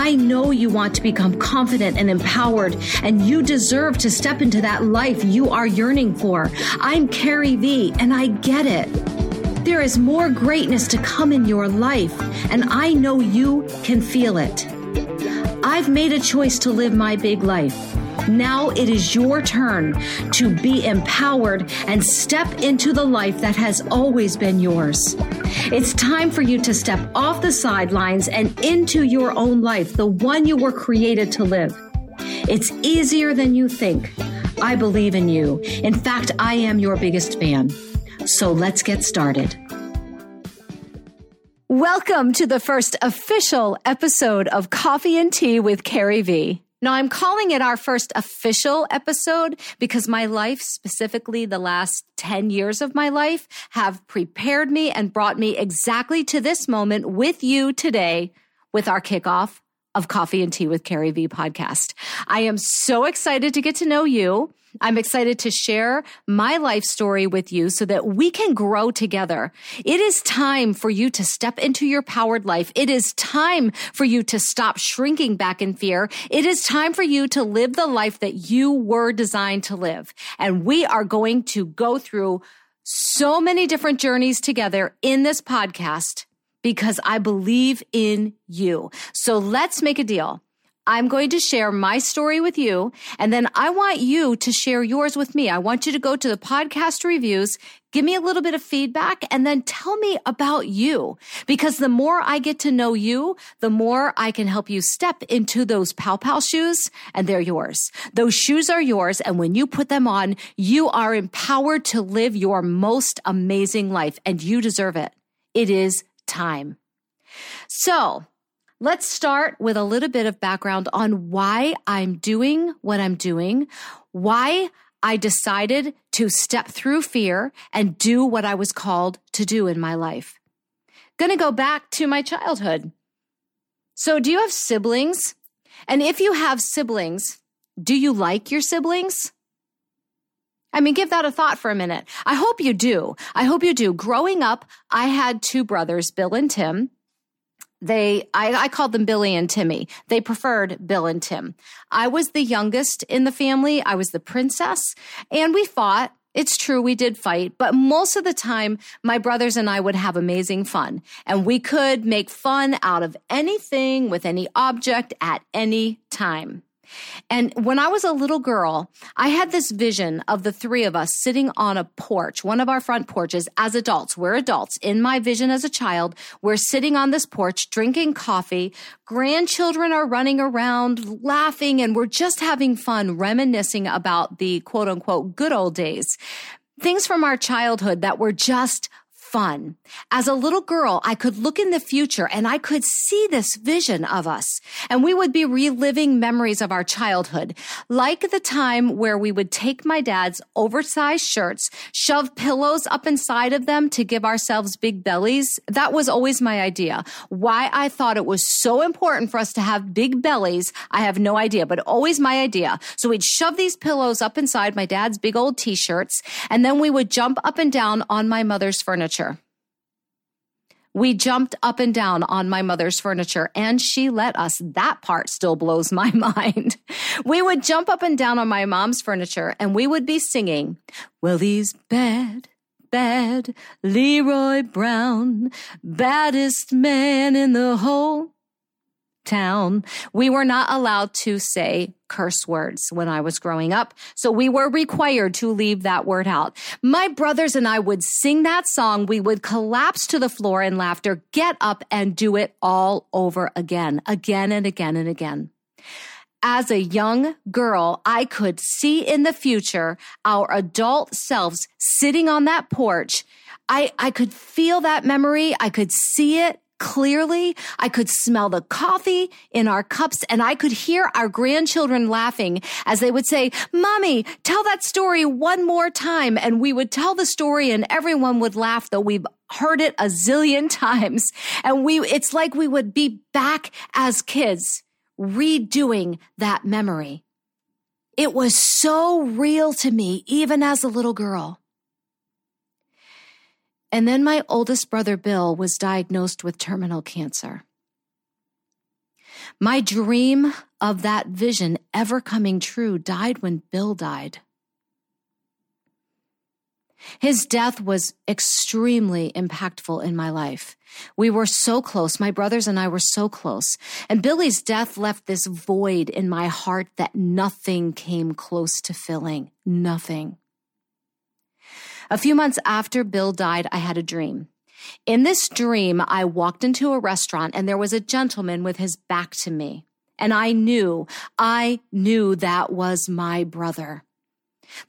I know you want to become confident and empowered, and you deserve to step into that life you are yearning for. I'm Carrie V, and I get it. There is more greatness to come in your life, and I know you can feel it. I've made a choice to live my big life. Now it is your turn to be empowered and step into the life that has always been yours. It's time for you to step off the sidelines and into your own life, the one you were created to live. It's easier than you think. I believe in you. In fact, I am your biggest fan. So let's get started. Welcome to the first official episode of Coffee and Tea with Carrie V. Now, I'm calling it our first official episode because my life, specifically the last 10 years of my life, have prepared me and brought me exactly to this moment with you today with our kickoff of Coffee and Tea with Carrie V podcast. I am so excited to get to know you. I'm excited to share my life story with you so that we can grow together. It is time for you to step into your powered life. It is time for you to stop shrinking back in fear. It is time for you to live the life that you were designed to live. And we are going to go through so many different journeys together in this podcast because I believe in you. So let's make a deal. I'm going to share my story with you, and then I want you to share yours with me. I want you to go to the podcast reviews, give me a little bit of feedback, and then tell me about you. Because the more I get to know you, the more I can help you step into those pow pow shoes, and they're yours. Those shoes are yours, and when you put them on, you are empowered to live your most amazing life, and you deserve it. It is time. So, Let's start with a little bit of background on why I'm doing what I'm doing, why I decided to step through fear and do what I was called to do in my life. Gonna go back to my childhood. So, do you have siblings? And if you have siblings, do you like your siblings? I mean, give that a thought for a minute. I hope you do. I hope you do. Growing up, I had two brothers, Bill and Tim they I, I, called them billy and timmy. They preferred bill and tim. I was the youngest in the family. I was the princess. And we fought. It's true we did fight. But most of the time my brothers and i would have amazing fun. And we could make fun out of anything with any object at any time and when I was a little girl, I had this vision of the three of us sitting on a porch, one of our front porches as adults. We're adults. In my vision as a child, we're sitting on this porch drinking coffee. Grandchildren are running around laughing and we're just having fun reminiscing about the quote unquote good old days. Things from our childhood that were just fun. As a little girl, I could look in the future and I could see this vision of us and we would be reliving memories of our childhood, like the time where we would take my dad's oversized shirts, shove pillows up inside of them to give ourselves big bellies. That was always my idea. Why I thought it was so important for us to have big bellies, I have no idea, but always my idea. So we'd shove these pillows up inside my dad's big old t-shirts and then we would jump up and down on my mother's furniture. We jumped up and down on my mother's furniture and she let us. That part still blows my mind. We would jump up and down on my mom's furniture and we would be singing, Well, he's bad, bad, Leroy Brown, baddest man in the whole town. We were not allowed to say curse words when I was growing up. So we were required to leave that word out. My brothers and I would sing that song. We would collapse to the floor in laughter, get up and do it all over again, again and again and again. As a young girl, I could see in the future our adult selves sitting on that porch. I, I could feel that memory. I could see it clearly. I could smell the coffee in our cups and I could hear our grandchildren laughing as they would say, mommy, tell that story one more time. And we would tell the story and everyone would laugh, though we've heard it a zillion times. And we, it's like we would be back as kids redoing that memory. It was so real to me, even as a little girl. And then my oldest brother, Bill, was diagnosed with terminal cancer. My dream of that vision ever coming true died when Bill died. His death was extremely impactful in my life. We were so close. My brothers and I were so close. And Billy's death left this void in my heart that nothing came close to filling. Nothing. A few months after Bill died, I had a dream. In this dream, I walked into a restaurant and there was a gentleman with his back to me. And I knew, I knew that was my brother.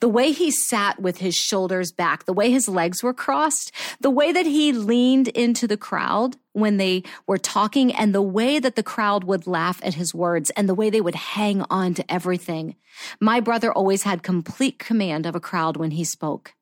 The way he sat with his shoulders back, the way his legs were crossed, the way that he leaned into the crowd when they were talking, and the way that the crowd would laugh at his words, and the way they would hang on to everything. My brother always had complete command of a crowd when he spoke.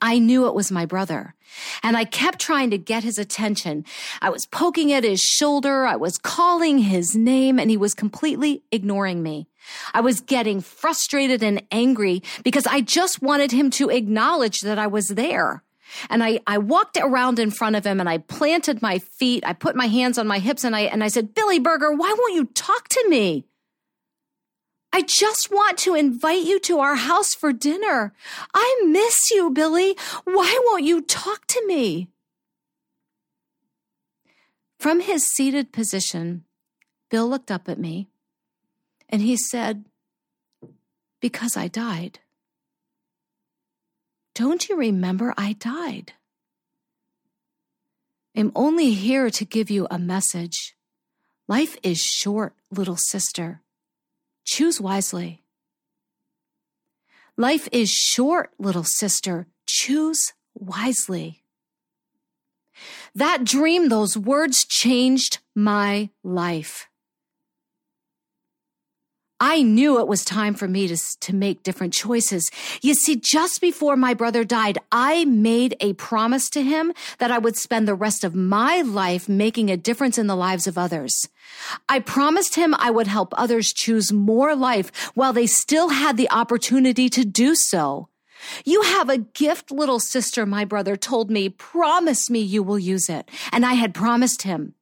I knew it was my brother. And I kept trying to get his attention. I was poking at his shoulder. I was calling his name and he was completely ignoring me. I was getting frustrated and angry because I just wanted him to acknowledge that I was there. And I, I walked around in front of him and I planted my feet. I put my hands on my hips and I, and I said, Billy Berger, why won't you talk to me? I just want to invite you to our house for dinner. I miss you, Billy. Why won't you talk to me? From his seated position, Bill looked up at me and he said, Because I died. Don't you remember I died? I'm only here to give you a message. Life is short, little sister. Choose wisely. Life is short, little sister. Choose wisely. That dream, those words changed my life. I knew it was time for me to, to make different choices. You see, just before my brother died, I made a promise to him that I would spend the rest of my life making a difference in the lives of others. I promised him I would help others choose more life while they still had the opportunity to do so. You have a gift, little sister, my brother told me. Promise me you will use it. And I had promised him.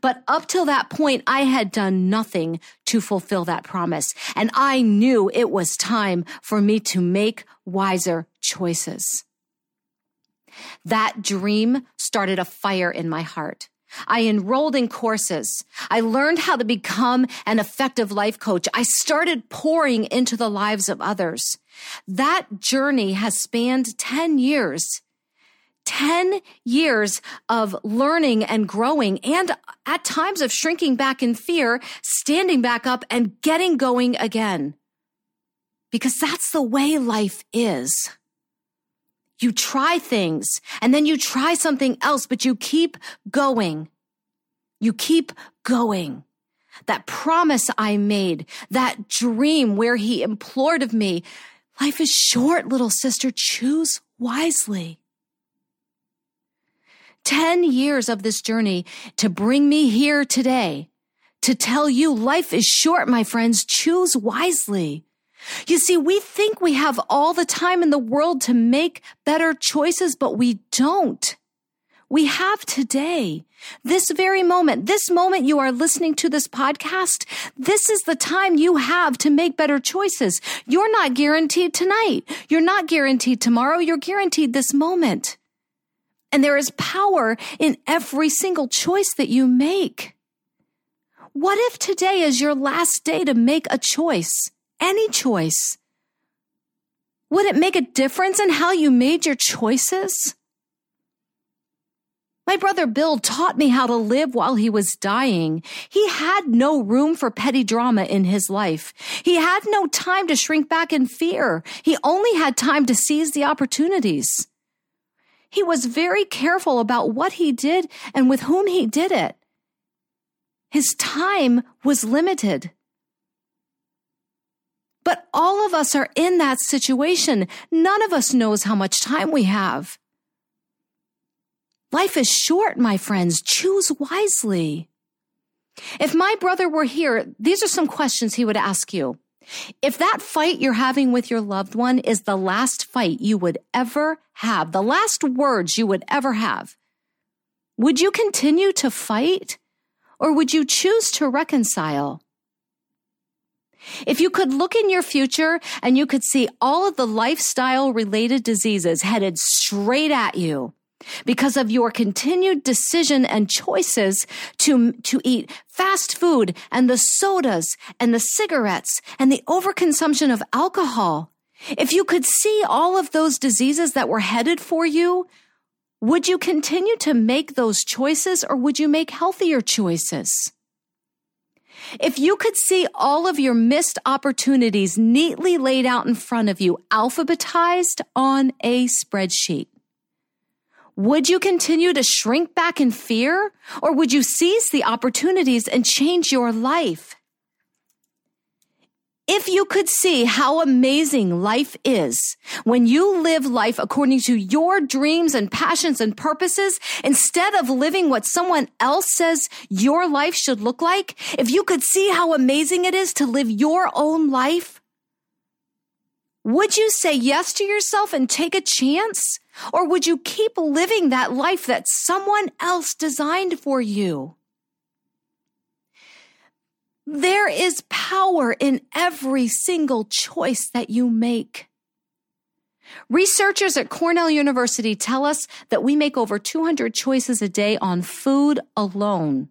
But up till that point, I had done nothing to fulfill that promise. And I knew it was time for me to make wiser choices. That dream started a fire in my heart. I enrolled in courses. I learned how to become an effective life coach. I started pouring into the lives of others. That journey has spanned 10 years 10 years of learning and growing and at times of shrinking back in fear, standing back up and getting going again. Because that's the way life is. You try things and then you try something else, but you keep going. You keep going. That promise I made, that dream where he implored of me, life is short, little sister. Choose wisely. 10 years of this journey to bring me here today to tell you life is short, my friends. Choose wisely. You see, we think we have all the time in the world to make better choices, but we don't. We have today, this very moment, this moment you are listening to this podcast. This is the time you have to make better choices. You're not guaranteed tonight. You're not guaranteed tomorrow. You're guaranteed this moment. And there is power in every single choice that you make. What if today is your last day to make a choice? Any choice? Would it make a difference in how you made your choices? My brother Bill taught me how to live while he was dying. He had no room for petty drama in his life. He had no time to shrink back in fear. He only had time to seize the opportunities. He was very careful about what he did and with whom he did it. His time was limited. But all of us are in that situation. None of us knows how much time we have. Life is short, my friends. Choose wisely. If my brother were here, these are some questions he would ask you. If that fight you're having with your loved one is the last fight you would ever have, the last words you would ever have, would you continue to fight or would you choose to reconcile? If you could look in your future and you could see all of the lifestyle related diseases headed straight at you, because of your continued decision and choices to, to eat fast food and the sodas and the cigarettes and the overconsumption of alcohol. If you could see all of those diseases that were headed for you, would you continue to make those choices or would you make healthier choices? If you could see all of your missed opportunities neatly laid out in front of you, alphabetized on a spreadsheet, would you continue to shrink back in fear or would you seize the opportunities and change your life? If you could see how amazing life is when you live life according to your dreams and passions and purposes instead of living what someone else says your life should look like, if you could see how amazing it is to live your own life, would you say yes to yourself and take a chance? Or would you keep living that life that someone else designed for you? There is power in every single choice that you make. Researchers at Cornell University tell us that we make over 200 choices a day on food alone.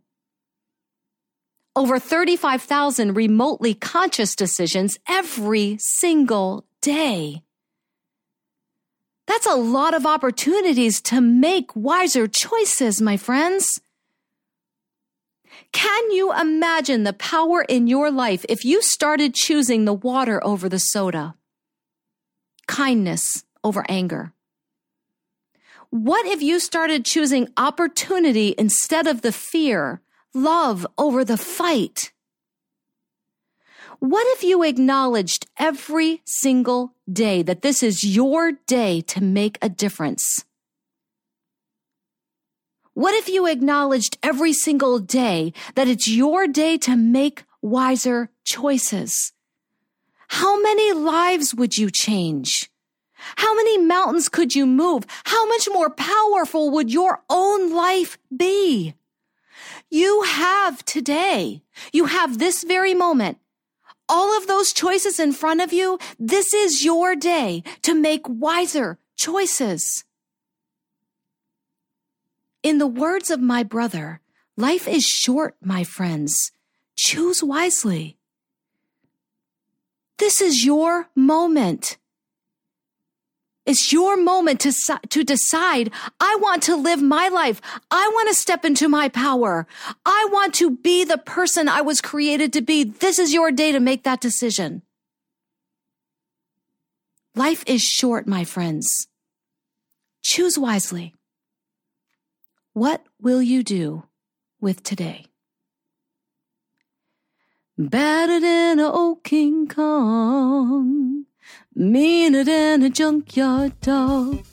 Over 35,000 remotely conscious decisions every single day. That's a lot of opportunities to make wiser choices, my friends. Can you imagine the power in your life if you started choosing the water over the soda? Kindness over anger. What if you started choosing opportunity instead of the fear, love over the fight? What if you acknowledged every single day that this is your day to make a difference? What if you acknowledged every single day that it's your day to make wiser choices? How many lives would you change? How many mountains could you move? How much more powerful would your own life be? You have today. You have this very moment all of those choices in front of you, this is your day to make wiser choices. In the words of my brother, life is short, my friends. Choose wisely. This is your moment. It's your moment to, to decide, I want to live my life. I want to step into my power. I want to be the person I was created to be. This is your day to make that decision. Life is short, my friends. Choose wisely. What will you do with today? Better than a old King Kong meaner than a junkyard dog.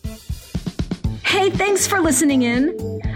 Hey, thanks for listening in.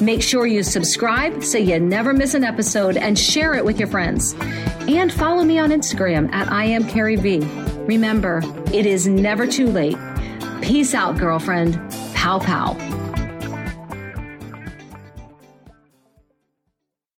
Make sure you subscribe so you never miss an episode and share it with your friends. And follow me on Instagram at I am Carrie V. Remember, it is never too late. Peace out, girlfriend. Pow pow.